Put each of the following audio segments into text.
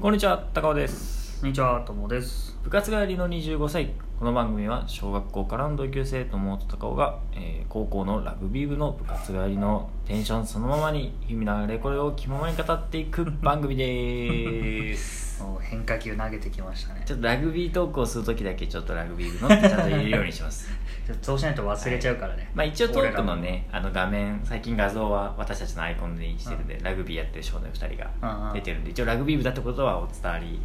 こんにちは高尾です。こんにちは、ともです。部活帰りの25歳。この番組は小学校からの同級生友と高尾が、えー高校のラグビー部の部活帰りのテンションそのままに日々のあれこれを気ままに語っていく 番組です。変化球投げてきましたね。ちょっとラグビートークをするときだけちょっとラグビー部のってちゃんと言えるようにします。ちょっとそうしないと忘れちゃうからね。まあ一応トークのねあの画面最近画像は私たちのアイコンにしてるんで、ラグビーやってる少年2人が出てるんで一応ラグビー部だってことはお伝わり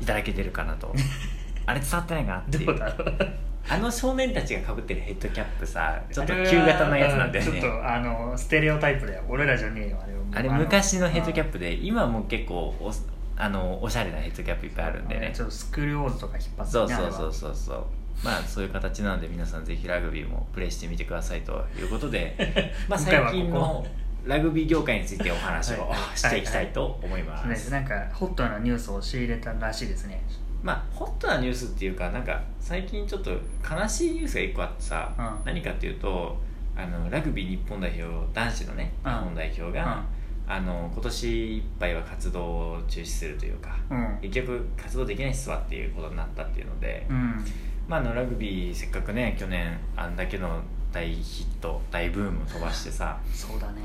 いただけてるかなと あれ伝わってないかなっていう。あの少年たちがかぶってるヘッドキャップさちょっと旧型のやつなんだよねちょっとあのステレオタイプだよ。俺らじゃねえよあれは。あれ昔のヘッドキャップで今も結構おあのおしゃれなヘッドキャップいっぱいあるんでねちょっとスクリューオーズとか引っ張ってそうそうそうそうそうまあそういう形なので皆さんぜひラグビーもプレイしてみてくださいということで まあ最近のラグビー業界についてお話をはい。していきたいと思いまねす。なんかホットなニュースを仕入れたらしいですね。まあホットなニュースっていうかなんか最近ちょっと悲しいニュースが一個あってさ、うん。何かっていうとあのラグビー日本代表男子のね日うん。本代表が、あの今年いっぱいは活動を中止するというかうん。結局活動できないっすわっていうことになったっていうので、うん。まあ、あのラグビーせっかくね去年あんだけの大ヒット大ブームを飛ばしてさそうだね。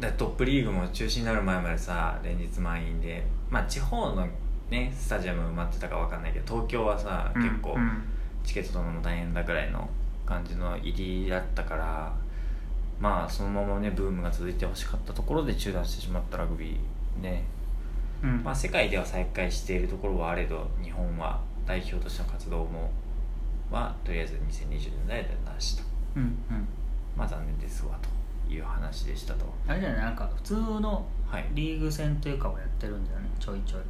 だトップリーグも中止になる前までさ連日満員でまあ地方のねスタジアム埋まってたかわかんないけど東京はさ、うん結構うんチケット取るのも大変だぐらいの感じの入りだったからまあそのままねブームが続いてほしかったところで中断してしまったラグビーねうん。まあ世界では再開しているところはあれど日本は代表としての活動もはとりあえず2020年代でなしとうんうん。まあ残念ですわという話でしたと。あれだよねなんか普通のはい。リーグ戦というかをやってるんだよねちょいちょい。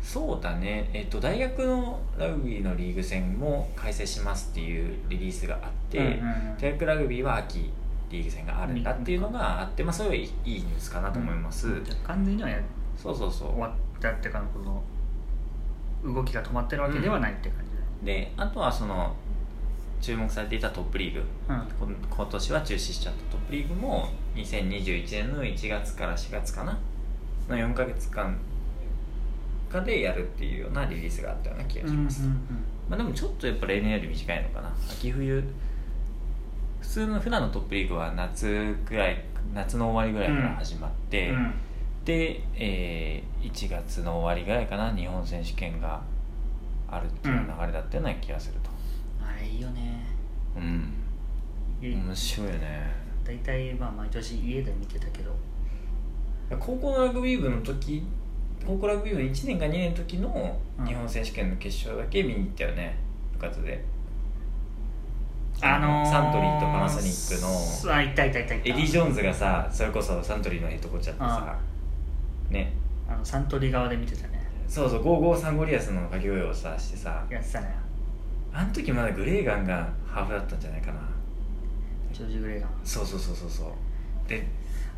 そうだね、えっと、大学のラグビーのリーグ戦も開催しますっていうリリースがあって、うんうんうん。大学ラグビーは秋リーグ戦があるんだっていうのがあって、まあ、それはいいいいニュースかなと思います、じゃあ完全にはやそうそうそう。終わったっていうかこの動きが止まってるわけではないって感じであとはその注目されていたトップリーグ。うん。今年は中止しちゃったトップリーグも2021年の1月から4月かな？の4ヶ月間かでやるっていうようなリリースがあったような気がします、まあ、でもちょっとやっぱ例年より短いのかな。秋冬。普通の普段のトップリーグは夏くらい夏の終わりぐらいから始まって、うん。で、えー1月の終わりぐらいかな日本選手権があるっていう流れだったような気がすると。あれいいよねうん。面白いよね。大体まあ毎年家で見てたけど。高校のラグビー部の時高校ラグビー部の1年か2年の時の日本選手権の決勝だけ見に行ったよね。部活で。あのー、サントリーとパナソニックの。あいたいたいたいた。エディ・ジョーンズがさそれこそサントリーのヘッドコーチやってさ。ね。あのサントリー側で見てたね。そうそう55サンゴリアスの掛け声をさしてさ。やってたねあの時まだグレーガンがハーフだったんじゃないかな。ジョージ・グレーガン。そうそうそうそうそう。で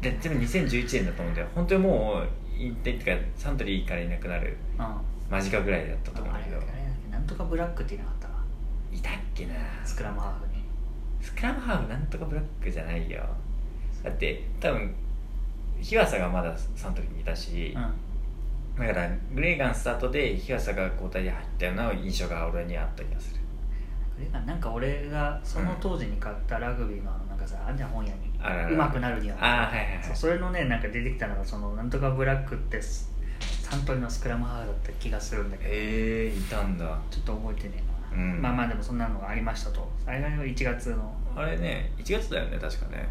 ででも2011年だと思うんだよ本当にもう引退っていうかサントリーからいなくなる間近ぐらいだったと思うんだけど。なんとかブラックって言いなかったわ。いたっけな。スクラムハーフに。スクラムハーフなんとかブラックじゃないよ。だって多分日和佐がまだサントリーにいたし、うん。だからグレーガンスタートで日和佐が交代で入ったような印象が俺にあった気がするグレーガンなんか俺がその当時に買ったラグビーのなんかさあんじゃん本屋に。あららうまくなるにはああはいはいはい。そうそれのねなんか出てきたのがそのなんとかブラックってサントリーのスクラムハーフだった気がするんだけど。へえいたんだ。ちょっと覚えてねえな、うん。まあまあでもそんなのがありましたと。あれが1月のあれね1月だよね確かね。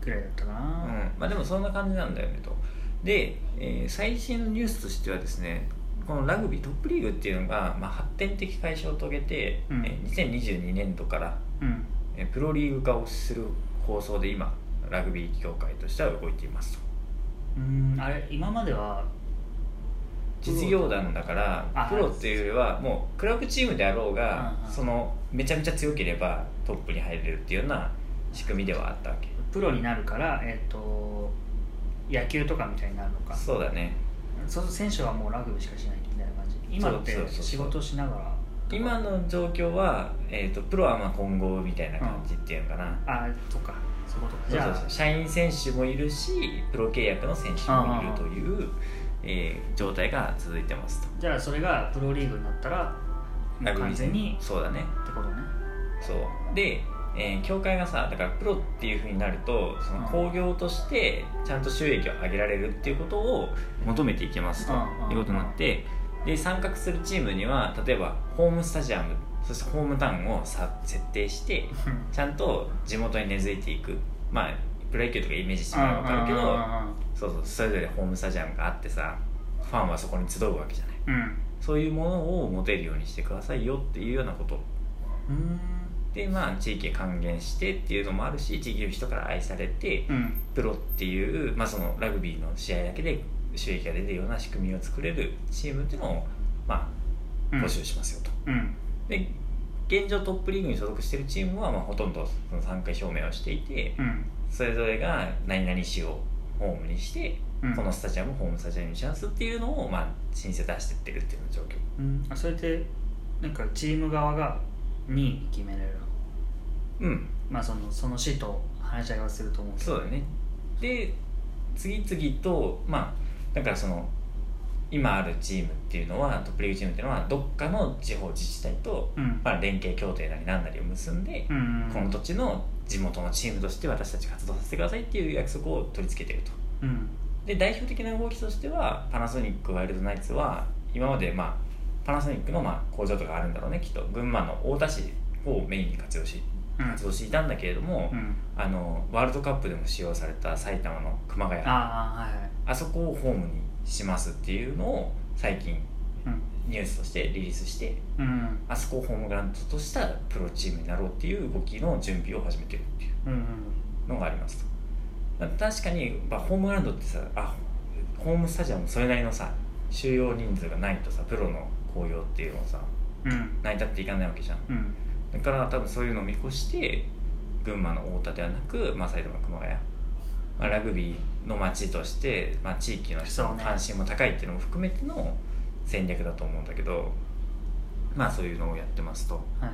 くらいだったかな、うん。まあでもそんな感じなんだよねと。で、えー最新のニュースとしてはですねこのラグビートップリーグっていうのが、まあ、発展的解消を遂げて、うん。えー2022年度から、うん。えープロリーグ化をする構想で今ラグビー協会としては動いていますと。うんあれ今までは実業団だからあプロっていうよりはもうクラブチームであろうがうんうん。そのめちゃめちゃ強ければトップに入れるっていうような仕組みではあったわけ。プロになるからえっ、と野球とかみたいになるのか。そうだねそうすると選手はもうラグビーしかしないみたいな感じ。今ってそうそうそうそう。仕事しながら。今の状況は、えー、とプロはまあ今後みたいな感じっていうのかな、あそっか。そういうことか。じゃあそうそう。そう社員選手もいるしプロ契約の選手もいるという、ええー状態が続いてますと。じゃあそれがプロリーグになったら完全にそうだね。ってことね。そう。で、えー協会がさだからプロっていうふうになるとその興行としてちゃんと収益を上げられるっていうことを求めていきますとうんいうことになってで参画するチームには例えばホームスタジアムそしてホームタウンをさ設定して ちゃんと地元に根付いていく。まあプロ野球とかイメージしてもらえば分かるけどそうそうそれぞれホームスタジアムがあってさファンはそこに集うわけじゃない。うん。そういうものを持てるようにしてくださいよっていうようなこと。うんでまあ地域へ還元してっていうのもあるし地域の人から愛されてうん。プロっていう、まあ、そのラグビーの試合だけで収益が出るような仕組みを作れるチームっていうのを、まあ、うん。募集しますよと、うん。で現状トップリーグに所属しているチームは、まあ、ほとんどその参加表明をしていてうん。それぞれが何々市をホームにして、うん。このスタジアムをホームスタジアムにしますっていうのを、まあ、申請出してってるっていう状況。うん。あそれってなんかチーム側が2位決めれるの。うん。まあそのその市と話し合いはすると思うけど。そうだね。で次々とまあだからその今あるチームっていうのはトップリーグチームっていうのはどっかの地方自治体と、うん。まあ、連携協定なり何なりを結んで、うんうんこの土地の地元のチームとして私たち活動させてくださいっていう約束を取り付けてると。うん。で代表的な動きとしてはパナソニックワイルドナイツは今までまあパナソニックのまあ工場とかあるんだろうねきっと。群馬の太田市をメインに活用しうん。活動していたんだけれども、うん。あのワールドカップでも使用された埼玉の熊谷。ああはいはい。あそこをホームにしますっていうのを最近うん。ニュースとしてリリースしてうん。あそこをホームグラウンドとしたプロチームになろうっていう動きの準備を始めてるっていうのがありますと。確かに、まあ、ホームグラウンドってさあホームスタジアムそれなりのさ収容人数がないとさプロの興行っていうのをさうん。成り立っていかないわけじゃん。うん。だから多分そういうのを見越して群馬の太田ではなく、まあ、埼玉の熊谷、まあ、ラグビーの街として、まあ、地域の人の関心も高いっていうのも含めての戦略だと思うんだけどまあそういうのをやってますと。は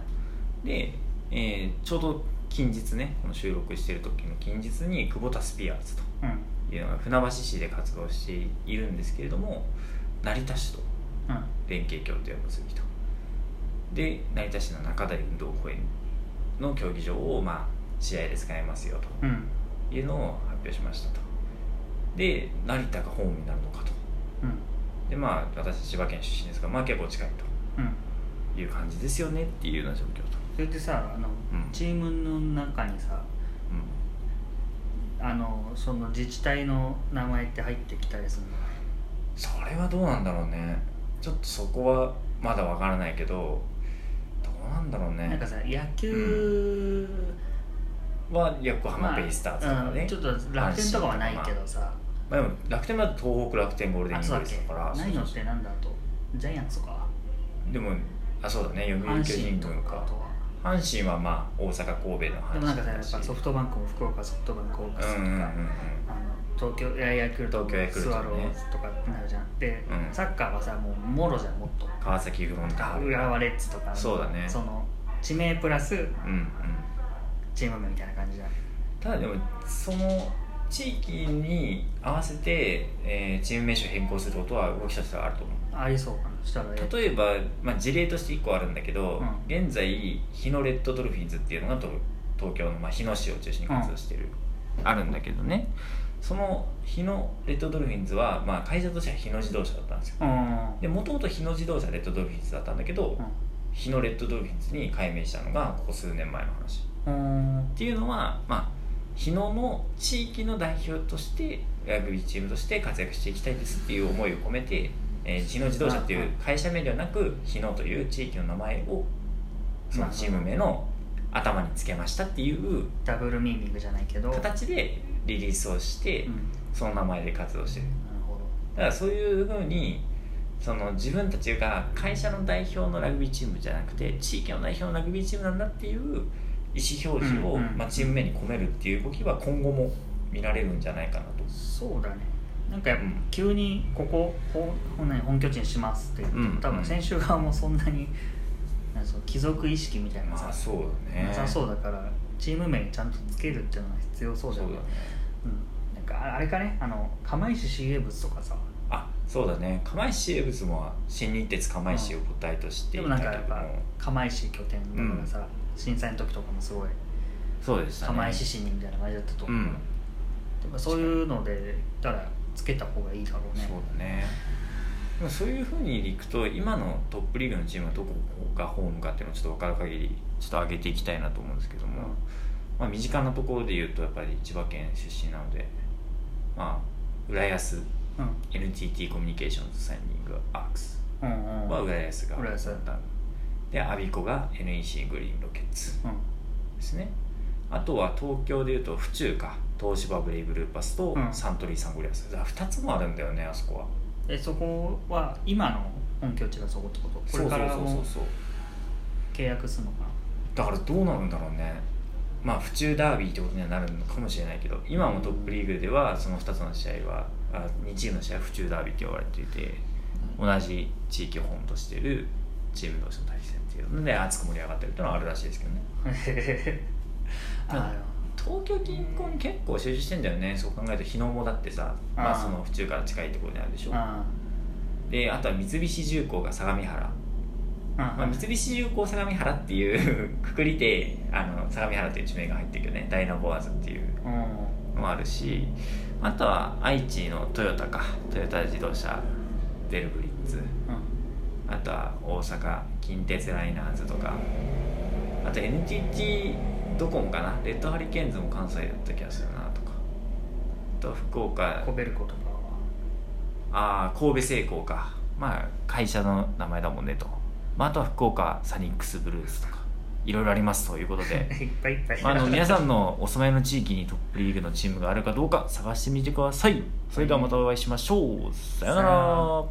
い。で、えーちょうど近日ねこの収録してる時の近日に久保田スピアーズとうん。いうのが船橋市で活動しているんですけれども成田市と。うん連携協定を結びと。で成田市の中台運動公園の競技場をまあ試合で使えますようん。というのを発表しましたと。で成田がホームになるのかと。うん。でまあ私千葉県出身ですがまあ結構近いうん。という感じですよねっていうような状況と、それでさあの、うん。チームの中にさうん、あのその自治体の名前って入ってきたりするの？それはどうなんだろうねちょっとそこはまだわからないけどどうなんだろうね。なんかさ野球は横浜ベイスターズとかね、うんちょっと楽天とかはないけどさ、まあ、でも楽天だと東北楽天ゴールデンイーグルあそうだか。らないのってなんだと？ジャイアンツとか？でもあそうだね。読売阪巨人神とか軍か阪神はまあ大阪神戸ので阪もなんかさやっぱソフトバンクも福岡ソフトバンクオークスとか、うんうんうんうん。あの東京ヤクルト東京ヤクルトね。スワローズとかなるじゃん。で、うん。サッカーはさもうもろじゃんもっと。川崎フロンターレ。浦和レッズとかそうだね。その地名プラスうんうん。チーム名みたいな感じじゃんただでもその地域に合わせて、えーチーム名称変更することは動きとしてはあると思う。ありそうかな。したらえ例えば、まあ、事例として1個あるんだけど、うん。現在日野レッドドルフィンズっていうのがと東京の、まあ、日野市を中心に活動してる、あるんだけどねその日野レッドドルフィンズは、まあ、会社としては日野自動車だったんですよ。うん。でもともと日野自動車レッドドルフィンズだったんだけど、日野レッドドルフィンズに改名したのがここ数年前の話。うん。うんっていうのは、まあ、日野の地域の代表としてラグビーチームとして活躍していきたいですっていう思いを込めて、えー日野自動車っていう会社名ではなく日野という地域の名前をそのチーム名の頭につけましたっていうダブルミーニングじゃないけど。形でリリースをしてうん。その名前で活動してる。なるほど。だからそういうふうにその自分たちが会社の代表のラグビーチームじゃなくて地域の代表のラグビーチームなんだっていう意思表示を、うんうんまあ、チーム名に込めるっていう動きは今後も見られるんじゃないかなと。そうだね。なんかやっぱうん急にここ本本本拠地にしますって言っても、うん。多分選手側もそんなになんかその貴族意識みたいなさ、まあそうだね。なさそうだからチーム名にちゃんとつけるっていうのは必要そうだよね。そうん、なんかああれかね？あの釜石 CA 物とかさ。あそうだね。釜石生物も新日鉄釜石を母体としてでいたけども。もなんかやっぱ釜石拠点だからさ、震災の時とかもすごいそうでしたね。釜石市民みたいな感じだったと思う、うん。でもそういうのでたらつけた方がいいだろうね。そうだね。でもそういうふうにいくと今のトップリーグのチームはどこがホームかっていうのをちょっと分かる限りちょっと上げていきたいなと思うんですけども、まあ、身近なところで言うとやっぱり千葉県出身なのでまあ浦安うん。NTT コミュニケーションズサイニングアークス。うんうんは浦安が浦安。でアビコが NEC グリーンロケッツ。うん。ですね。あとは東京でいうと府中か。東芝ブレイブルーパスとうん。サントリーサンゴリアス、だから2つもあるんだよねあそこはえそこは今の本拠地がそこってこと。これからも契約するのかだからどうなるんだろうね。まあ府中ダービーってことにはなるのかもしれないけど今もトップリーグではその2つの試合はあ2チームの試合は府中ダービーって呼ばれていて同じ地域をホームとしているチーム同士の対戦っていうので熱く盛り上がってるっていうのはあるらしいですけどね。な あ東京近郊に結構集中してんだよね。そう考えると日野もだってさまあ、その府中から近いところにあるでしょ。あであとは三菱重工が相模原、あまあ、三菱重工相模原っていう くくりであの相模原っていう地名が入ってるけどね。ダイナボアーズっていううん。のもあるしあとは愛知のトヨタか。トヨタ自動車ベルブリッツ。あとは大阪近鉄ライナーズとか。あと NTT ドコモかな？レッドハリケーンズも関西だった気がするなとか。あとは福岡。コベルコとか。ああ神戸製鋼か。まあ会社の名前だもんねと、まあ、あとは福岡サニックスブルースとか。いろいろありますということで。は いっぱいいっぱい。まあ、あの皆さんのお住まいの地域にトップリーグのチームがあるかどうか探してみてください。それではまたお会いしましょう。さよなさよなら